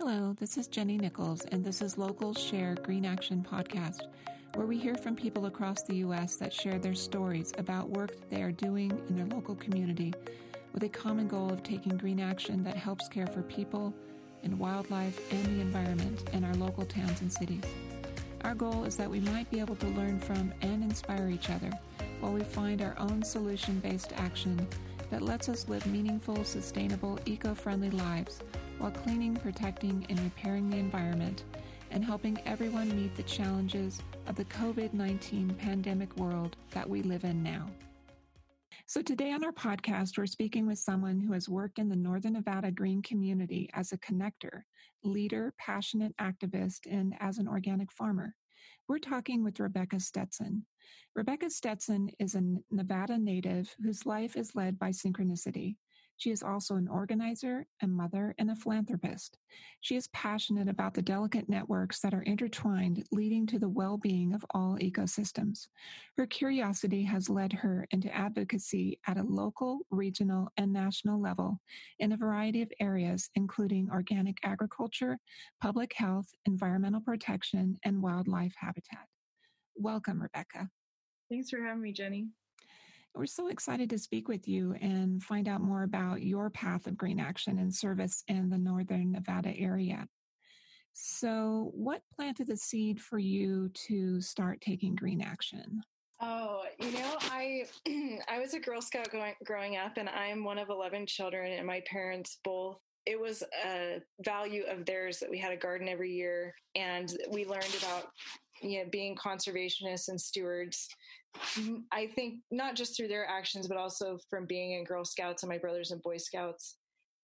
Hello, this is Jenny Nichols, and this is Local Share Green Action Podcast, where we hear from people across the U.S. that share their stories about work they are doing in their local community with a common goal of taking green action that helps care for people and wildlife and the environment in our local towns and cities. Our goal is that we might be able to learn from and inspire each other while we find our own solution based action that lets us live meaningful, sustainable, eco friendly lives while cleaning, protecting, and repairing the environment and helping everyone meet the challenges of the COVID 19 pandemic world that we live in now. So, today on our podcast, we're speaking with someone who has worked in the Northern Nevada green community as a connector, leader, passionate activist, and as an organic farmer. We're talking with Rebecca Stetson. Rebecca Stetson is a Nevada native whose life is led by synchronicity. She is also an organizer, a mother, and a philanthropist. She is passionate about the delicate networks that are intertwined, leading to the well being of all ecosystems. Her curiosity has led her into advocacy at a local, regional, and national level in a variety of areas, including organic agriculture, public health, environmental protection, and wildlife habitat. Welcome, Rebecca. Thanks for having me, Jenny. We're so excited to speak with you and find out more about your path of green action and service in the Northern Nevada area. So, what planted the seed for you to start taking green action? Oh, you know, I I was a Girl Scout going, growing up, and I'm one of eleven children, and my parents both. It was a value of theirs that we had a garden every year, and we learned about you know being conservationists and stewards I think not just through their actions, but also from being in Girl Scouts and my brothers and Boy Scouts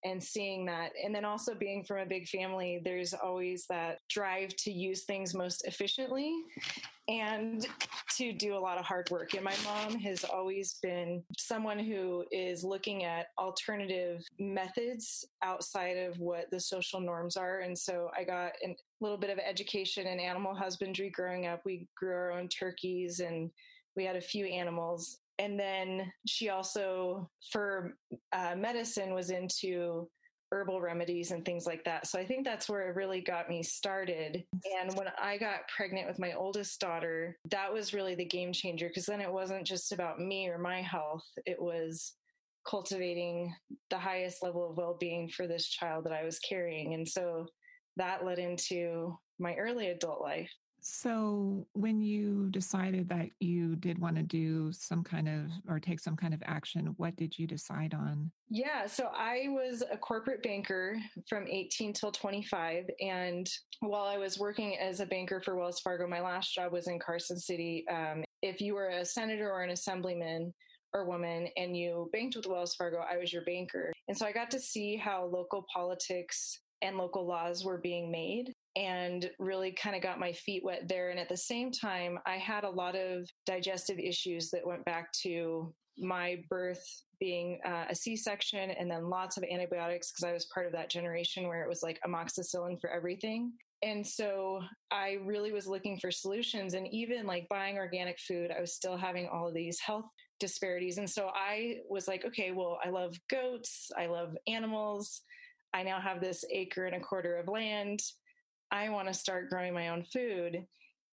and seeing that. And then also being from a big family, there's always that drive to use things most efficiently and to do a lot of hard work. And my mom has always been someone who is looking at alternative methods outside of what the social norms are. And so I got a little bit of education in animal husbandry growing up. We grew our own turkeys and we had a few animals. And then she also, for uh, medicine, was into herbal remedies and things like that. So I think that's where it really got me started. And when I got pregnant with my oldest daughter, that was really the game changer because then it wasn't just about me or my health, it was cultivating the highest level of well being for this child that I was carrying. And so that led into my early adult life. So, when you decided that you did want to do some kind of or take some kind of action, what did you decide on? Yeah, so I was a corporate banker from 18 till 25. And while I was working as a banker for Wells Fargo, my last job was in Carson City. Um, if you were a senator or an assemblyman, or woman and you banked with Wells Fargo, I was your banker. And so I got to see how local politics and local laws were being made and really kind of got my feet wet there. And at the same time, I had a lot of digestive issues that went back to my birth being uh, a C section and then lots of antibiotics because I was part of that generation where it was like amoxicillin for everything. And so I really was looking for solutions. And even like buying organic food, I was still having all of these health disparities. And so I was like, okay, well, I love goats, I love animals. I now have this acre and a quarter of land. I want to start growing my own food.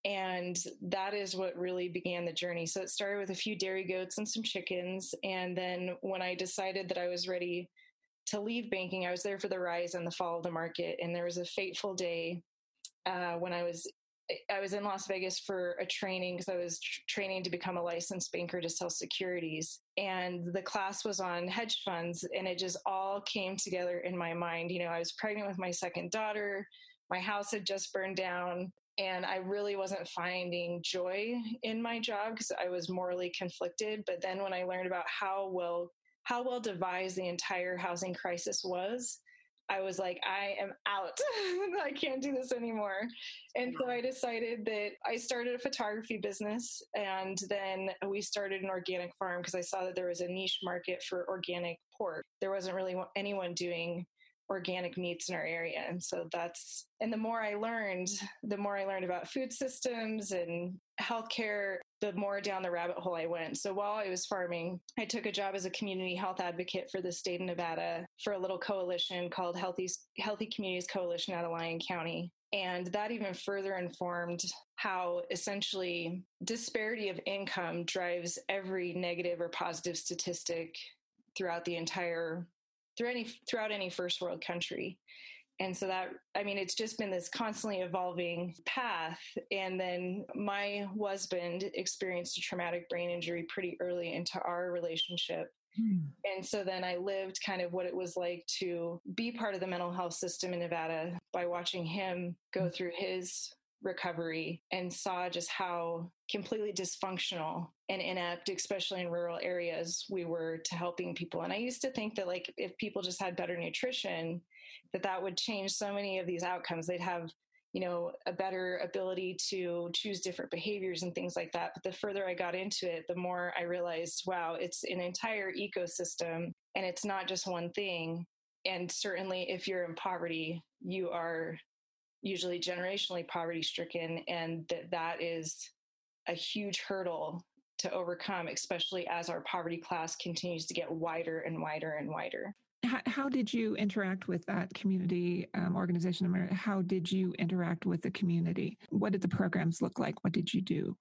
And that is what really began the journey. So it started with a few dairy goats and some chickens. And then when I decided that I was ready to leave banking, I was there for the rise and the fall of the market. And there was a fateful day uh, when I was I was in Las Vegas for a training because I was tr- training to become a licensed banker to sell securities. And the class was on hedge funds, and it just all came together in my mind. You know, I was pregnant with my second daughter my house had just burned down and I really wasn't finding joy in my job because I was morally conflicted. But then when I learned about how well how well devised the entire housing crisis was, I was like, I am out. I can't do this anymore. And so I decided that I started a photography business and then we started an organic farm because I saw that there was a niche market for organic pork. There wasn't really anyone doing organic meats in our area. And so that's, and the more I learned, the more I learned about food systems and healthcare. the more down the rabbit hole I went. So while I was farming, I took a job as a community health advocate for the state of Nevada for a little coalition called Healthy Healthy Communities Coalition out of Lyon County. And that even further informed how essentially disparity of income drives every negative or positive statistic throughout the entire through any throughout any first world country and so that i mean it's just been this constantly evolving path and then my husband experienced a traumatic brain injury pretty early into our relationship hmm. and so then i lived kind of what it was like to be part of the mental health system in nevada by watching him go hmm. through his recovery and saw just how completely dysfunctional and inept, especially in rural areas, we were to helping people. And I used to think that like if people just had better nutrition, that that would change so many of these outcomes. They'd have you know a better ability to choose different behaviors and things like that but the further i got into it the more i realized wow it's an entire ecosystem and it's not just one thing and certainly if you're in poverty you are usually generationally poverty stricken and that that is a huge hurdle to overcome especially as our poverty class continues to get wider and wider and wider. How, how did you interact with that community um, organization? How did you interact with the community? What did the programs look like? What did you do?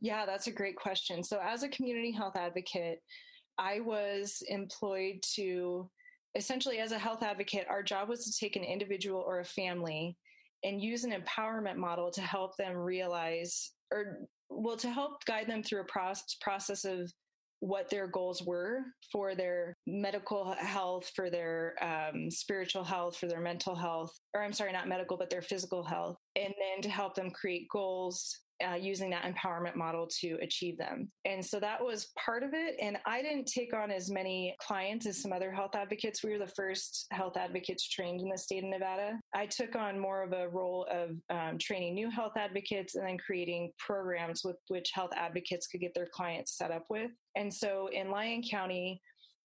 Yeah that's a great question. So as a community health advocate i was employed to essentially as a health advocate our job was to take an individual or a family and use an empowerment model to help them realize or well to help guide them through a process process of what their goals were for their medical health, for their um, spiritual health, for their mental health, or I'm sorry, not medical, but their physical health, and then to help them create goals uh, using that empowerment model to achieve them. And so that was part of it. And I didn't take on as many clients as some other health advocates. We were the first health advocates trained in the state of Nevada. I took on more of a role of um, training new health advocates and then creating programs with which health advocates could get their clients set up with. And so in Lyon County,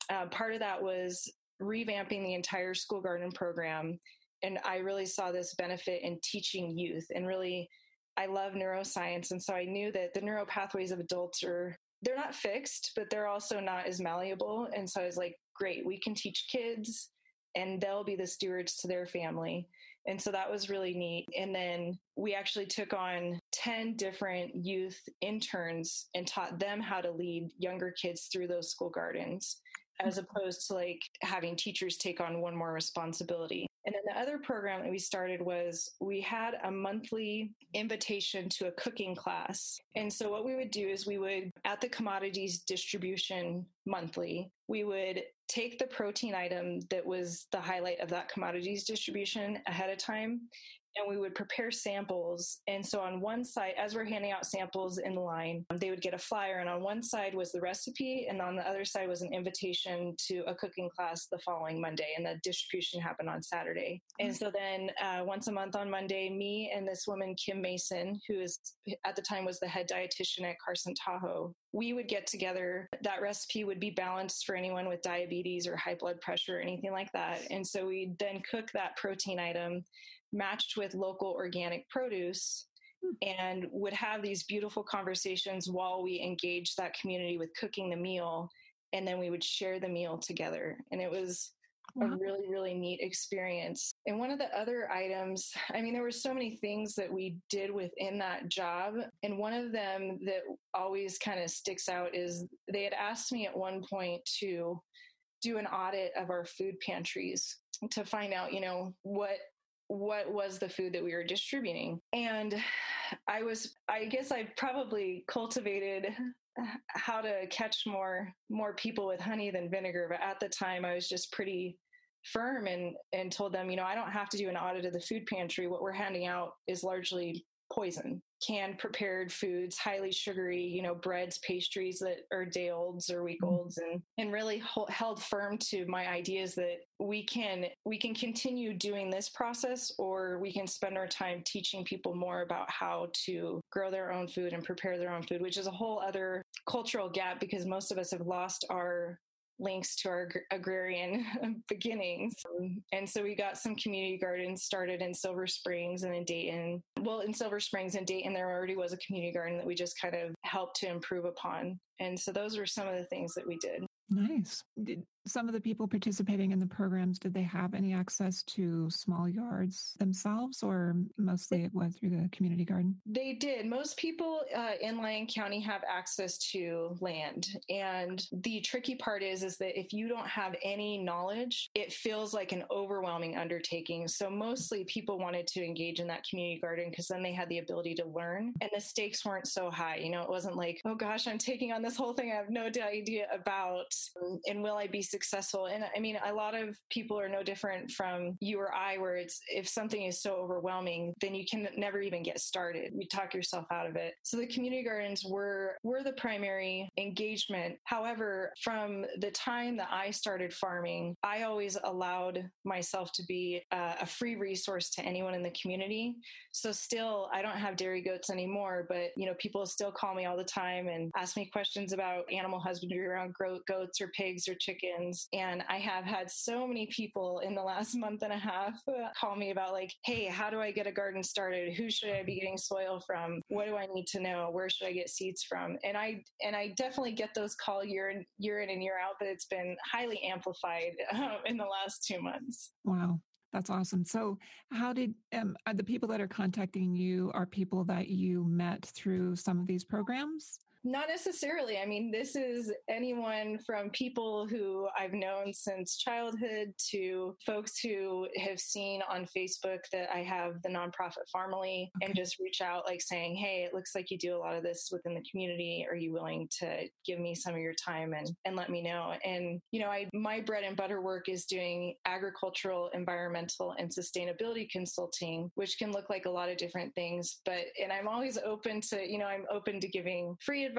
uh, part of that was revamping the entire school garden program. And I really saw this benefit in teaching youth and really I love neuroscience. And so I knew that the neural pathways of adults are, they're not fixed, but they're also not as malleable. And so I was like, great, we can teach kids and they'll be the stewards to their family. And so that was really neat. And then we actually took on 10 different youth interns and taught them how to lead younger kids through those school gardens as opposed to like having teachers take on one more responsibility. And then the other program that we started was we had a monthly invitation to a cooking class. And so what we would do is we would, at the commodities distribution monthly, we would take the protein item that was the highlight of that commodities distribution ahead of time and we would prepare samples. And so on one side, as we're handing out samples in the line, they would get a flyer, and on one side was the recipe, and on the other side was an invitation to a cooking class the following Monday. And the distribution happened on Saturday. And so then uh, once a month on Monday, me and this woman, Kim Mason, who is at the time was the head dietitian at Carson Tahoe, we would get together. That recipe would be balanced for anyone with diabetes or high blood pressure or anything like that. And so we'd then cook that protein item matched with local organic produce hmm. and would have these beautiful conversations while we engaged that community with cooking the meal and then we would share the meal together. And it was a really really neat experience. And one of the other items i mean there were so many things that we did within that job and one of them that always kind of sticks out is they had asked me at one point to do an audit of our food pantries to find out you know what what was the food that we were distributing. And I was, I guess I probably cultivated how to catch more more people with honey than vinegar but at the time i was just pretty firm and and told them you know i don't have to do an audit of the food pantry what we're handing out is largely poison. Canned prepared foods, highly sugary, you know, breads, pastries that are day olds or week mm-hmm. olds, and and really hold, held firm to my ideas that we can we can continue doing this process, or we can spend our time teaching people more about how to grow their own food and prepare their own food, which is a whole other cultural gap because most of us have lost our links to our agrarian beginnings. Um, and so we got some community gardens started in Silver Springs and in Dayton. Well, in Silver Springs and Dayton, there already was a community garden that we just kind of helped to improve upon. And so those were some of the things that we did. Nice. Did some of the people participating in the programs did they have any access to small yards themselves, or mostly it was through the community garden? They did. Most people uh, in Lyon County have access to land, and the tricky part is is that if you don't have any knowledge, it feels like an overwhelming undertaking. So mostly people wanted to engage in that community garden because then they had the ability to learn, and the stakes weren't so high. You know, it wasn't like, oh gosh, I'm taking on this whole thing I have no idea about and will I be successful? And I mean, a lot of people are no different from you or I, where it's if something is so overwhelming, then you can never even get started. You talk yourself out of it. So the community gardens were were the primary engagement. However, from the time that I started farming, I always allowed myself to be a, a free resource to anyone in the community. So still, I don't have dairy goats anymore, but you know, people still call me all the time and ask me questions about animal husbandry around goats or pigs or chickens. And I have had so many people in the last month and a half call me about, like, hey, how do I get a garden started? Who should I be getting soil from? What do I need to know? Where should I get seeds from? And I and I definitely get those call year in, year in and year out, but it's been highly amplified uh, in the last two months. Wow. That's awesome. So, how did um, the people that are contacting you are people that you met through some of these programs? Not necessarily. I mean, this is anyone from people who I've known since childhood to folks who have seen on Facebook that I have the nonprofit Farmily okay. and just reach out like saying, Hey, it looks like you do a lot of this within the community. Are you willing to give me some of your time and, and let me know? And, you know, I, my bread and butter work is doing agricultural, environmental, and sustainability consulting, which can look like a lot of different things. But, and I'm always open to, you know, I'm open to giving free advice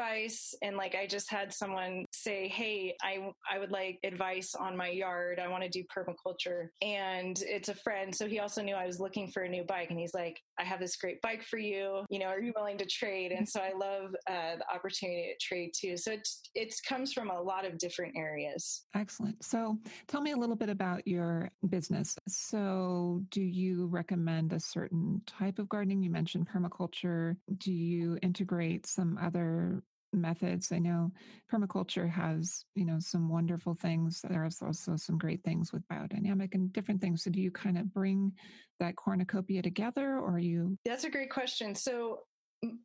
and like I just had someone say, "Hey, I I would like advice on my yard. I want to do permaculture." And it's a friend, so he also knew I was looking for a new bike and he's like, "I have this great bike for you. You know, are you willing to trade?" And so I love uh, the opportunity to trade too. So it it comes from a lot of different areas. Excellent. So tell me a little bit about your business. So do you recommend a certain type of gardening? You mentioned permaculture. Do you integrate some other methods. I know permaculture has, you know, some wonderful things. There's also some great things with biodynamic and different things. So do you kind of bring that cornucopia together or are you? That's a great question. So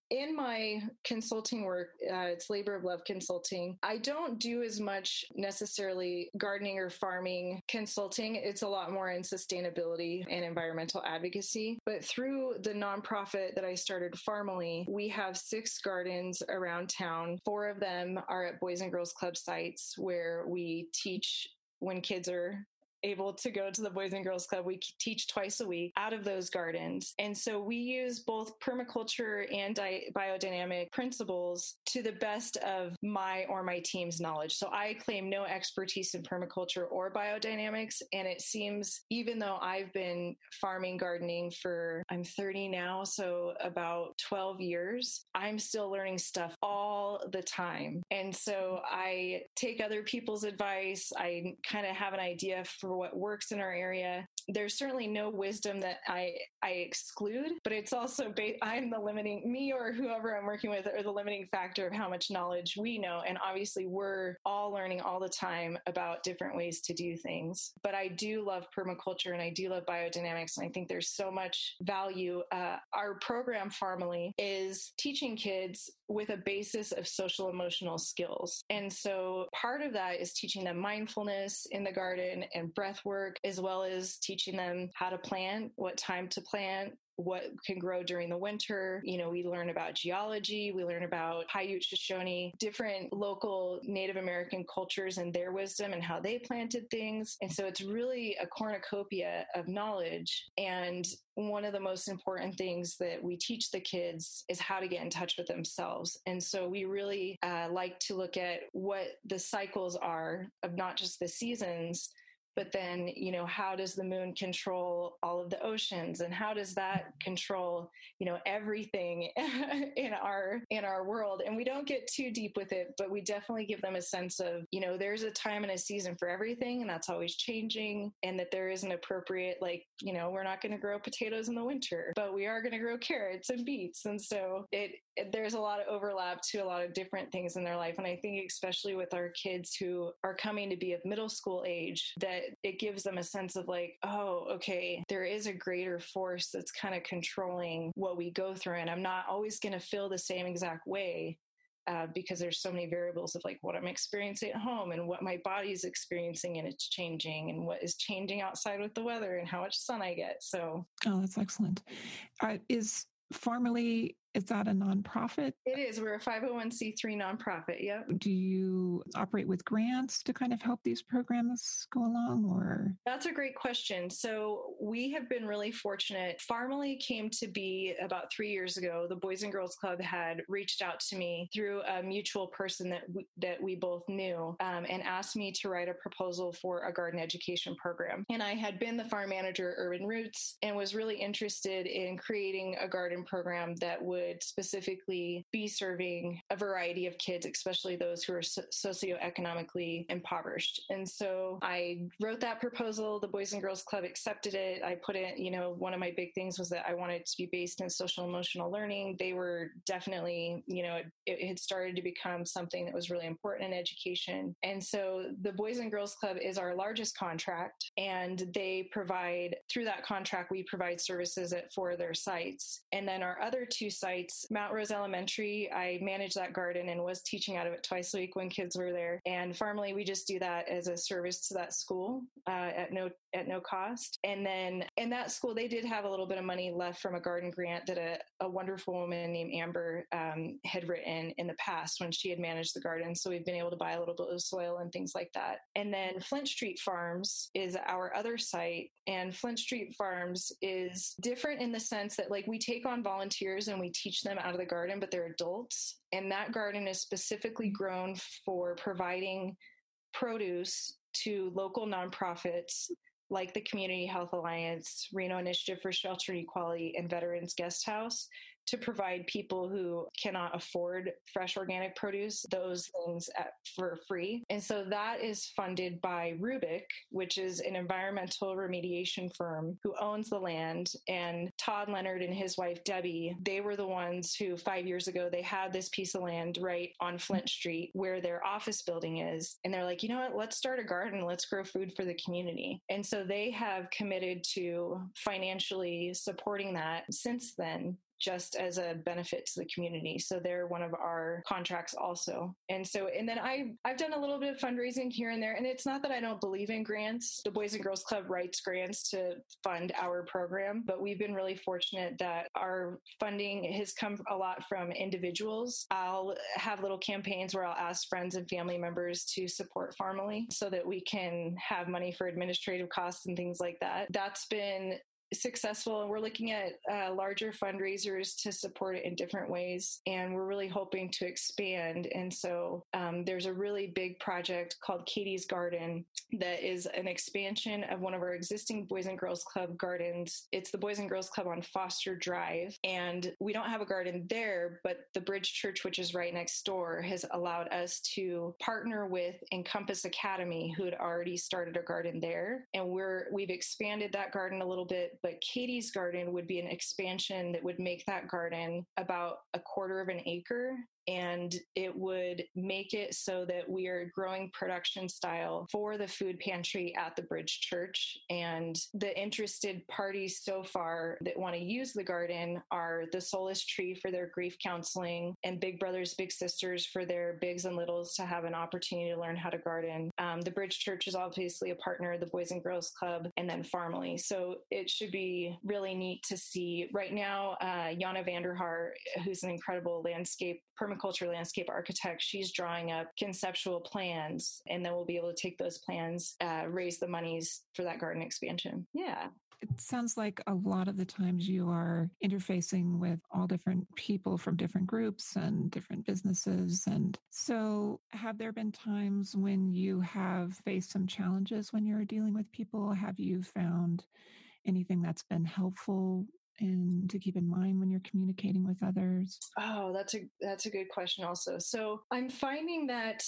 in my consulting work, uh, it's labor of love consulting. I don't do as much necessarily gardening or farming consulting. It's a lot more in sustainability and environmental advocacy. But through the nonprofit that I started, Farmily, we have six gardens around town. Four of them are at Boys and Girls Club sites where we teach when kids are able to go to the Boys and Girls Club. We teach twice a week out of those gardens. And so we use both permaculture and di- biodynamic principles to the best of my or my team's knowledge. So I claim no expertise in permaculture or biodynamics. And it seems, even though I've been farming gardening for, I'm 30 now, so about 12 years, I'm still learning stuff all the time. And so I take other people's advice. I kind of have an idea for for what works in our area. There's certainly no wisdom that I I exclude, but it's also ba- I'm the limiting me or whoever I'm working with or the limiting factor of how much knowledge we know. And obviously, we're all learning all the time about different ways to do things. But I do love permaculture and I do love biodynamics, and I think there's so much value. Uh, our program, Farmily, is teaching kids with a basis of social emotional skills, and so part of that is teaching them mindfulness in the garden and breath work, as well as teaching them how to plant, what time to plant, what can grow during the winter. You know, we learn about geology, we learn about Paiute Shoshone, different local Native American cultures and their wisdom and how they planted things. And so it's really a cornucopia of knowledge. And one of the most important things that we teach the kids is how to get in touch with themselves. And so we really uh, like to look at what the cycles are of not just the seasons, but then you know how does the moon control all of the oceans? And how does that control you know everything in our in our world? And we don't get too deep with it but we definitely give them a sense of you know there's a time and a season for everything and that's always changing and that there is an appropriate like you know we're not going to grow potatoes in the winter but we are going to grow carrots and beets. And so it, there's a lot of overlap to a lot of different things in their life and i think especially with our kids who are coming to be of middle school age that it gives them a sense of like, oh, okay, there is a greater force that's kind of controlling what we go through. And I'm not always going to feel the same exact way. Uh, because there's so many variables of like what I'm experiencing at home and what my body's experiencing and it's changing and what is changing outside with the weather and how much sun I get. So, oh, that's excellent. Uh, is Farmily is that a nonprofit? It is. We're a 501c3 nonprofit. Yep. Do you operate with grants to kind of help these programs go along or? That's a great question. So we have been really fortunate. Farmily came to be about three years ago. The Boys and Girls Club had reached out to me through a mutual person that we, that we both knew um, and asked me to write a proposal for a garden education program. And I had been the farm manager at Urban Roots and was really interested in creating a garden program that would would specifically be serving a variety of kids, especially those who are so- socioeconomically impoverished. And so I wrote that proposal. The Boys and Girls Club accepted it. I put it, you know, one of my big things was that I wanted to be based in social emotional learning. They were definitely, you know, it, it had started to become something that was really important in education. And so the Boys and Girls Club is our largest contract, and they provide, through that contract, we provide services at four of their sites. And then our other two sites, sites. Mount Rose Elementary, I managed that garden and was teaching out of it twice a week when kids were there. And Farmily, we just do that as a service to that school uh, at no at no cost. And then in that school, they did have a little bit of money left from a garden grant that a, a wonderful woman named Amber um, had written in the past when she had managed the garden. So we've been able to buy a little bit of soil and things like that. And then Flint Street Farms is our other site. And Flint Street Farms is different in the sense that, like, we take on volunteers and we teach them out of the garden, but they're adults. And that garden is specifically grown for providing produce to local nonprofits like the Community Health Alliance, Reno Initiative for Shelter and Equality, and Veterans Guest House to provide people who cannot afford fresh organic produce those things at, for free. And so that is funded by Rubik, which is an environmental remediation firm who owns the land. And Todd Leonard and his wife Debbie, they were the ones who five years ago they had this piece of land right on Flint Street where their office building is. And they're like, you know what, let's start a garden, let's grow food for the community. And so they have committed to financially supporting that since then just as a benefit to the community. So they're one of our contracts also. And so, and then I, I've done a little bit of fundraising here and there. And it's not that I don't believe in grants. The Boys and Girls Club writes grants to fund our program, but we've been really fortunate that our funding has come a lot from individuals. I'll have little campaigns where I'll ask friends and family members to support Farmily so that we can have money for administrative costs and things like that. That's been successful and we're looking at uh, larger fundraisers to support it in different ways and we're really hoping to expand. And so um, there's a really big project called katie's garden that is an expansion of one of our existing boys and girls club gardens. It's the boys and girls club on foster drive and we don't have a garden there but the bridge church which is right next door has allowed us to partner with encompass academy who had already started a garden there. And we're we've expanded that garden a little bit but Katie's garden would be an expansion that would make that garden about a quarter of an acre and it would make it so that we are growing production style for the food pantry at the Bridge Church. And the interested parties so far that want to use the garden are the Solace Tree for their grief counseling and Big Brothers Big Sisters for their bigs and littles to have an opportunity to learn how to garden. Um, the Bridge Church is obviously a partner, the Boys and Girls Club, and then Farmily. So it should be really neat to see. Right now, uh, Jana Vanderhaar, who's an incredible landscape permaculture landscape architect, she's drawing up conceptual plans, and then we'll be able to take those plans, uh, raise the monies for that garden expansion. Yeah. it sounds like a lot of the times you are interfacing with all different people from different groups and different businesses. And so, have there been times when you have faced some challenges when you're dealing with people? Have you found anything that's been helpful and to keep in mind when you're communicating with others? Oh, that's a that's a good question also. So, I'm finding that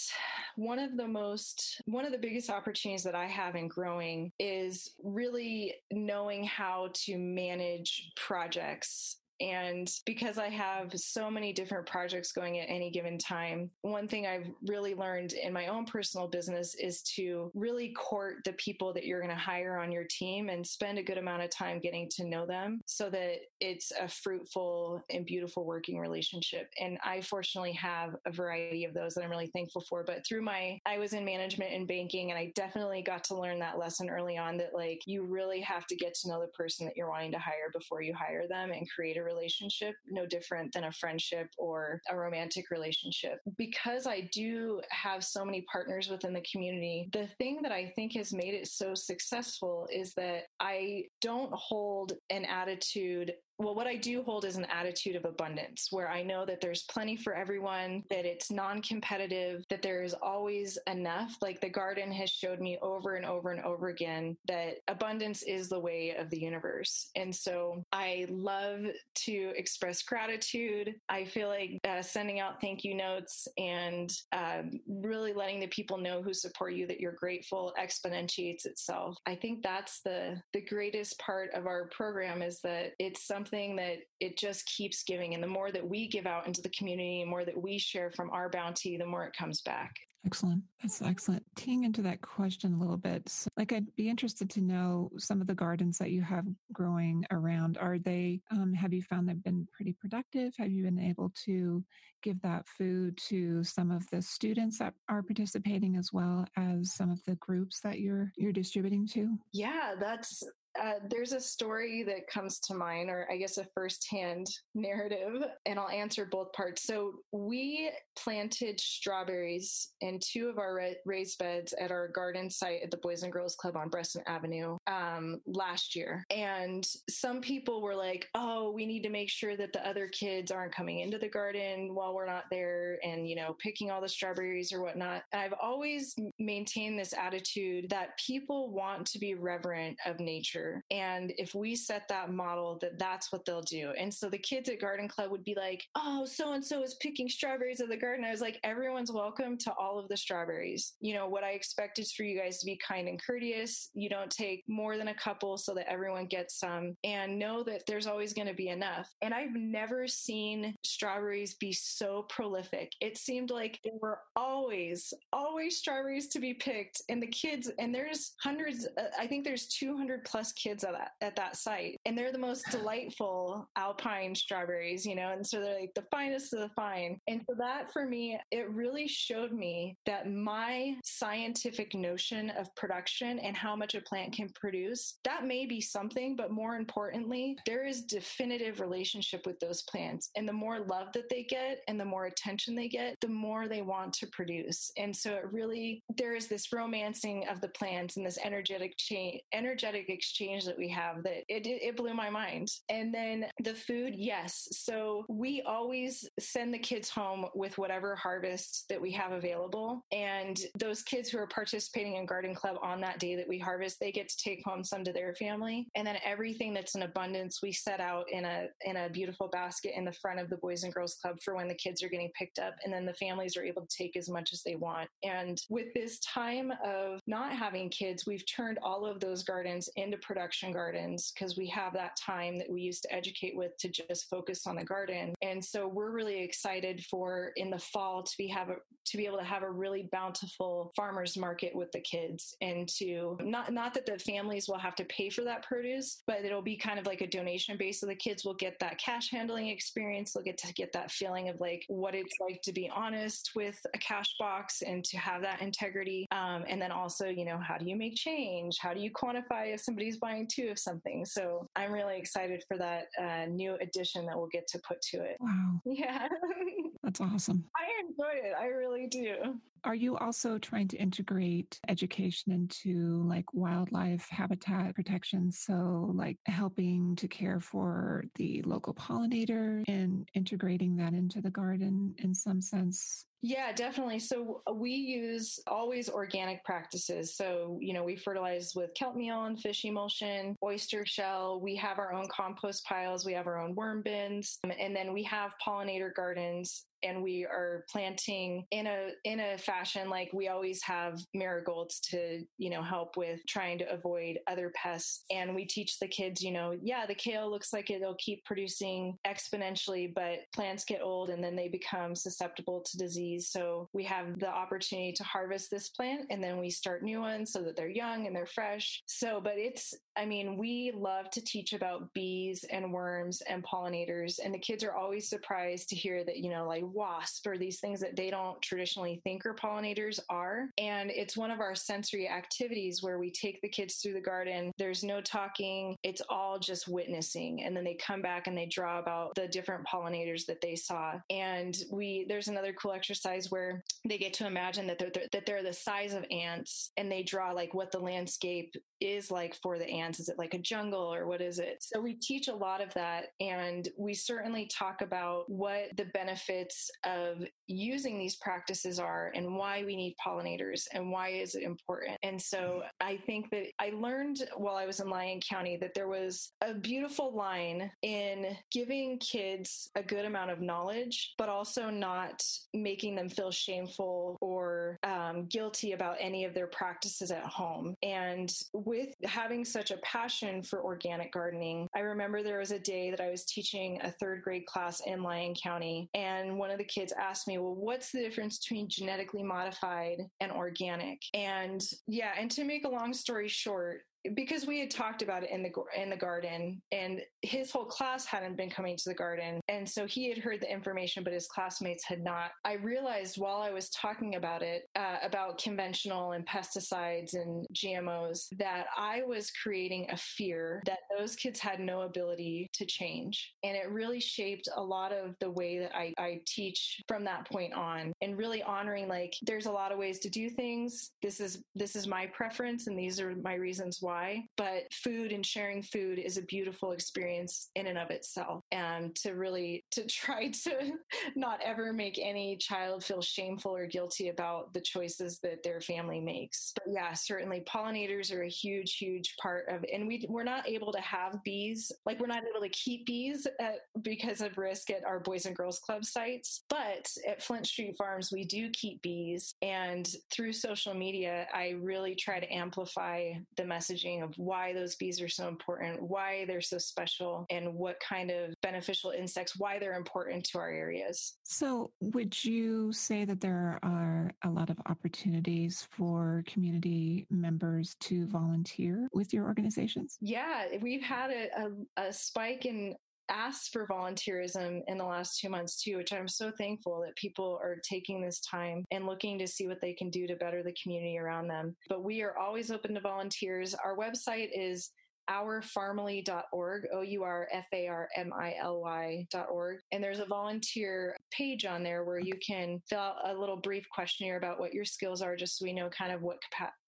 one of the most one of the biggest opportunities that I have in growing is really knowing how to manage projects and because I have so many different projects going at any given time, one thing I've really learned in my own personal business is to really court the people that you're going to hire on your team and spend a good amount of time getting to know them so that it's a fruitful and beautiful working relationship. And I fortunately have a variety of those that I'm really thankful for. But through my, I was in management and banking, and I definitely got to learn that lesson early on that like you really have to get to know the person that you're wanting to hire before you hire them and create a relationship, no different than a friendship or a romantic relationship. Because I do have so many partners within the community, the thing that I think has made it so successful is that I don't hold an attitude well, what I do hold is an attitude of abundance where I know that there's plenty for everyone, that it's non competitive, that there is always enough. Like the garden has showed me over and over and over again that abundance is the way of the universe. And so I love to express gratitude. I feel like uh, sending out thank you notes and um, really letting the people know who support you that you're grateful exponentiates itself. I think that's the the greatest part of our program is that it's something something that it just keeps giving. And the more that we give out into the community, the more that we share from our bounty, the more it comes back. Excellent. That's excellent. Teeing into that question a little bit, so, like I'd be interested to know some of the gardens that you have growing around. Are they, um, have you found they've been pretty productive? Have you been able to give that food to some of the students that are participating as well as some of the groups that you're, you're distributing to? Yeah, that's uh, there's a story that comes to mind, or I guess a firsthand narrative, and I'll answer both parts. So, we planted strawberries in two of our raised beds at our garden site at the Boys and Girls Club on Bresson Avenue um, last year. And some people were like, oh, we need to make sure that the other kids aren't coming into the garden while we're not there and, you know, picking all the strawberries or whatnot. And I've always maintained this attitude that people want to be reverent of nature And if we set that model, that that's what they'll do. And so the kids at Garden Club would be like, oh, so and so is picking strawberries at the garden. I was like, everyone's welcome to all of the strawberries. You know, what I expect is for you guys to be kind and courteous. You don't take more than a couple so that everyone gets some and know that there's always going to be enough. And I've never seen strawberries be so prolific. It seemed like there were always, always strawberries to be picked. And the kids, and there's hundreds, uh, I think there's 200 plus kids at that, at that site. And they're the most delightful alpine strawberries, you know, and so they're like the finest of the fine. And so that for me, it really showed me that my scientific notion of production and how much a plant can produce, that may be something, but more importantly, there is definitive relationship with those plants. And the more love that they get and the more attention they get, the more they want to produce. And so it really, there is this romancing of the plants and this energetic change, energetic exchange that we have that it, it blew my mind. And then the food, yes. So we always send the kids home with whatever harvest that we have available. And those kids who are participating in Garden Club on that day that we harvest, they get to take home some to their family. And then everything that's in abundance, we set out in a in a beautiful basket in the front of the Boys and Girls Club for when the kids are getting picked up. And then the families are able to take as much as they want. And with this time of not having kids, we've turned all of those gardens into production gardens because we have that time that we used to educate with to just focus on the garden. And so we're really excited for in the fall to be have a, to be able to have a really bountiful farmers market with the kids and to not not that the families will have to pay for that produce, but it'll be kind of like a donation base so the kids will get that cash handling experience, they'll get to get that feeling of like what it's like to be honest with a cash box and to have that integrity. Um, and then also, you know, how do you make change? How do you quantify if somebody's buying two of something. So I'm really excited for that uh, new addition that we'll get to put to it. Wow. Yeah. That's awesome. I enjoy it. I really do. are you also trying to integrate education into like wildlife habitat protection? So, like helping to care for the local pollinator and integrating that into the garden in some sense yeah, definitely. So uh, we use always organic practices. So, you know, we fertilize with kelp meal and fish emulsion, oyster shell. We have our own compost piles. We have our own worm bins. And then we have pollinator gardens and we are planting in a in a fashion like we always have marigolds to you know help with trying to avoid other pests and we teach the kids you know yeah the kale looks like it'll keep producing exponentially but plants get old and then they become susceptible to disease so we have the opportunity to harvest this plant and then we start new ones so that they're young and they're fresh so but it's i mean we love to teach about bees and worms and pollinators and the kids are always surprised to hear that you know like wasp or these things that they don't traditionally think are pollinators are. And it's one of our sensory activities where we take the kids through the garden. There's no talking, it's all just witnessing. And then they come back and they draw about the different pollinators that they saw. And we, there's another cool exercise where they get to imagine that they're, that they're the size of ants and they draw like what the landscape is like for the ants. Is it like a jungle or what is it? So we teach a lot of that. And we certainly talk about what the benefits of using these practices are and why we need pollinators and why is it important. And so I think that I learned while I was in Lyon County that there was a beautiful line in giving kids a good amount of knowledge, but also not making them feel shameful or um, guilty about any of their practices at home. And with having such a passion for organic gardening, I remember there was a day that I was teaching a third grade class in Lyon County, and one of the kids asked me, Well, what's the difference between genetically modified and organic? And yeah, and to make a long story short, because we had talked about it in the in the garden and his whole class hadn't been coming to the garden. And so he had heard the information but his classmates had not. I realized while i was talking about it uh, about conventional and pesticides and gmos that i was creating a fear that those kids had no ability to change. And it really shaped a lot of the way that i, I teach from that point on and really honoring like there's a lot of ways to do things. This is this is my preference and these are my reasons why why, but food and sharing food is a beautiful experience in and of itself. And to really to try to not ever make any child feel shameful or guilty about the choices that their family makes. But yeah, certainly pollinators are a huge, huge part of and we we're not able to have bees, like we're not able to keep bees at, because of risk at our Boys and Girls Club sites. But at Flint Street Farms, we do keep bees. And through social media, I really try to amplify the message messaging of why those bees are so important, why they're so special, and what kind of beneficial insects, why they're important to our areas. So, would you say that there are a lot of opportunities for community members to volunteer with your organizations? Yeah, we've had a, a, a spike in asked for volunteerism in the last two months too, which I'm so thankful that people are taking this time and looking to see what they can do to better the community around them. But we are always open to volunteers. Our website is ourfarmily.org, O U R F A R M I L Y.org. And there's a volunteer page on there where you can fill out a little brief questionnaire about what your skills are, just so we know kind of what,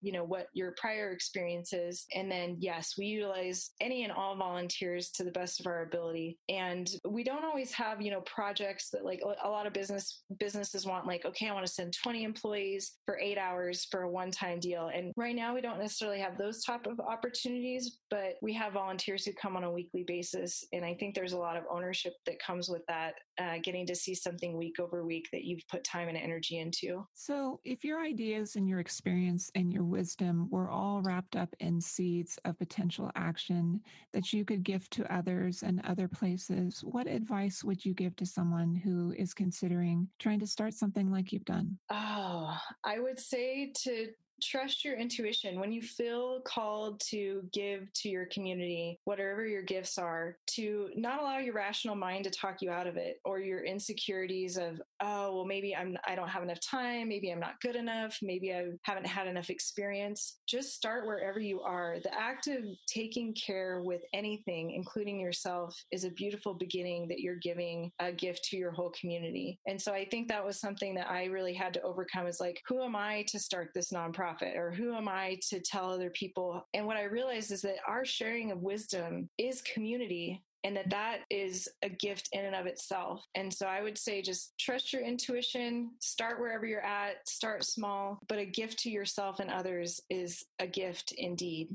you know, what your prior experience is. And then, yes, we utilize any and all volunteers to the best of our ability. And we don't always have, you know, projects that like a lot of business businesses want, like, okay, I want to send 20 employees for eight hours for a one time deal. And right now, we don't necessarily have those type of opportunities, but but we have volunteers who come on a weekly basis. And I think there's a lot of ownership that comes with that, uh, getting to see something week over week that you've put time and energy into. So, if your ideas and your experience and your wisdom were all wrapped up in seeds of potential action that you could give to others and other places, what advice would you give to someone who is considering trying to start something like you've done? Oh, I would say to trust your intuition. When you feel called to give to your community, whatever your gifts are, to not allow your rational mind to talk you out of it or your insecurities of, oh, well, maybe I'm I don't have enough time, maybe I'm not good enough, maybe I haven't had enough experience. Just start wherever you are. The act of taking care with anything, including yourself, is a beautiful beginning that you're giving a gift to your whole community. And so I think that was something that I really had to overcome is like, who am I to start this nonprofit or who am I to tell other people? And what I realized is that our sharing of wisdom is community and that that is a gift in and of itself. And so I would say just trust your intuition, start wherever you're at, start small, but a gift to yourself and others is a gift indeed.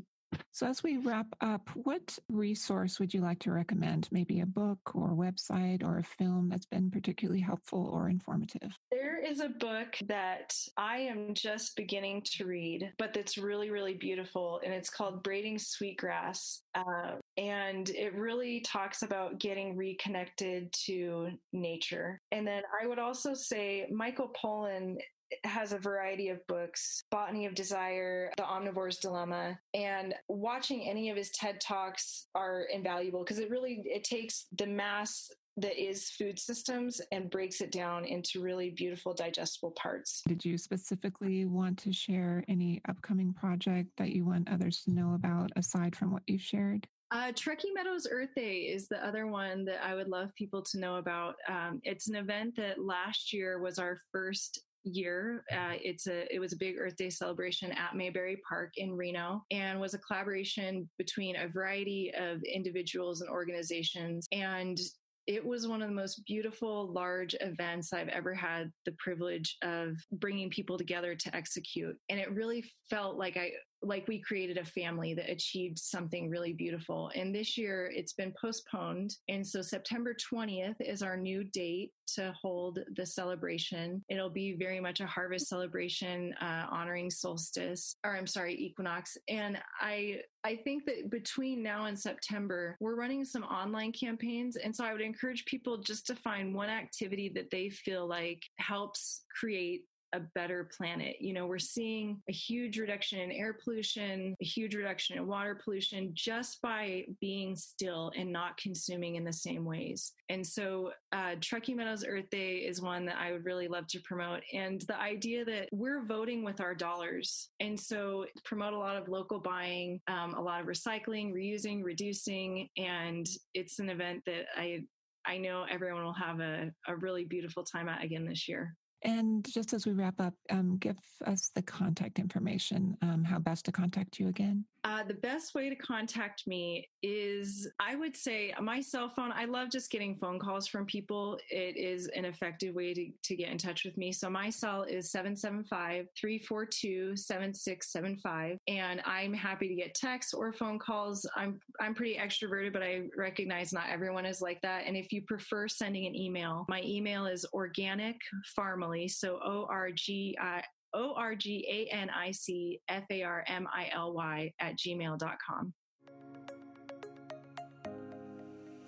So, as we wrap up, what resource would you like to recommend? Maybe a book or website or a film that's been particularly helpful or informative? There is a book that I am just beginning to read, but that's really, really beautiful. And it's called Braiding Sweetgrass. Uh, and it really talks about getting reconnected to nature. And then I would also say Michael Pollan has a variety of books Botany of Desire, The Omnivore's Dilemma, and watching any of his TED Talks are invaluable because it really it takes the mass that is food systems and breaks it down into really beautiful digestible parts. Did you specifically want to share any upcoming project that you want others to know about aside from what you've shared? Uh, Truckee Meadows Earth Day is the other one that I would love people to know about. Um, it's an event that last year was our first year. Uh, it's a it was a big Earth Day celebration at Mayberry Park in Reno, and was a collaboration between a variety of individuals and organizations. And it was one of the most beautiful, large events I've ever had the privilege of bringing people together to execute. And it really felt like I like we created a family that achieved something really beautiful. And this year it's been postponed. And so September 20th is our new date to hold the celebration. It'll be very much a harvest celebration, uh, honoring solstice, or I'm sorry, equinox. And I, I think that between now and September, we're running some online campaigns. And so I would encourage people just to find one activity that they feel like helps create a better planet. You know, we're seeing a huge reduction in air pollution, a huge reduction in water pollution just by being still and not consuming in the same ways. And so, uh, Truckee Meadows Earth Day is one that I would really love to promote. And the idea that we're voting with our dollars. And so, promote a lot of local buying, um, a lot of recycling, reusing, reducing. And it's an event that I I know everyone will have a, a really beautiful time at again this year. And just as we wrap up, um, give us the contact information, um, how best to contact you again. Uh, the best way to contact me is, I would say, my cell phone. I love just getting phone calls from people. It is an effective way to, to get in touch with me. So my cell is 775 342 7675. And I'm happy to get texts or phone calls. I'm, I'm pretty extroverted, but I recognize not everyone is like that. And if you prefer sending an email, my email is organic So O R G I O R G A N I C F A R M I L Y at gmail.com.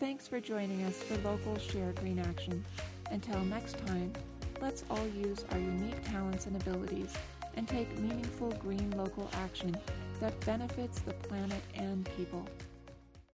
Thanks for joining us for Local Share Green Action. Until next time, let's all use our unique talents and abilities and take meaningful green local action that benefits the planet and people.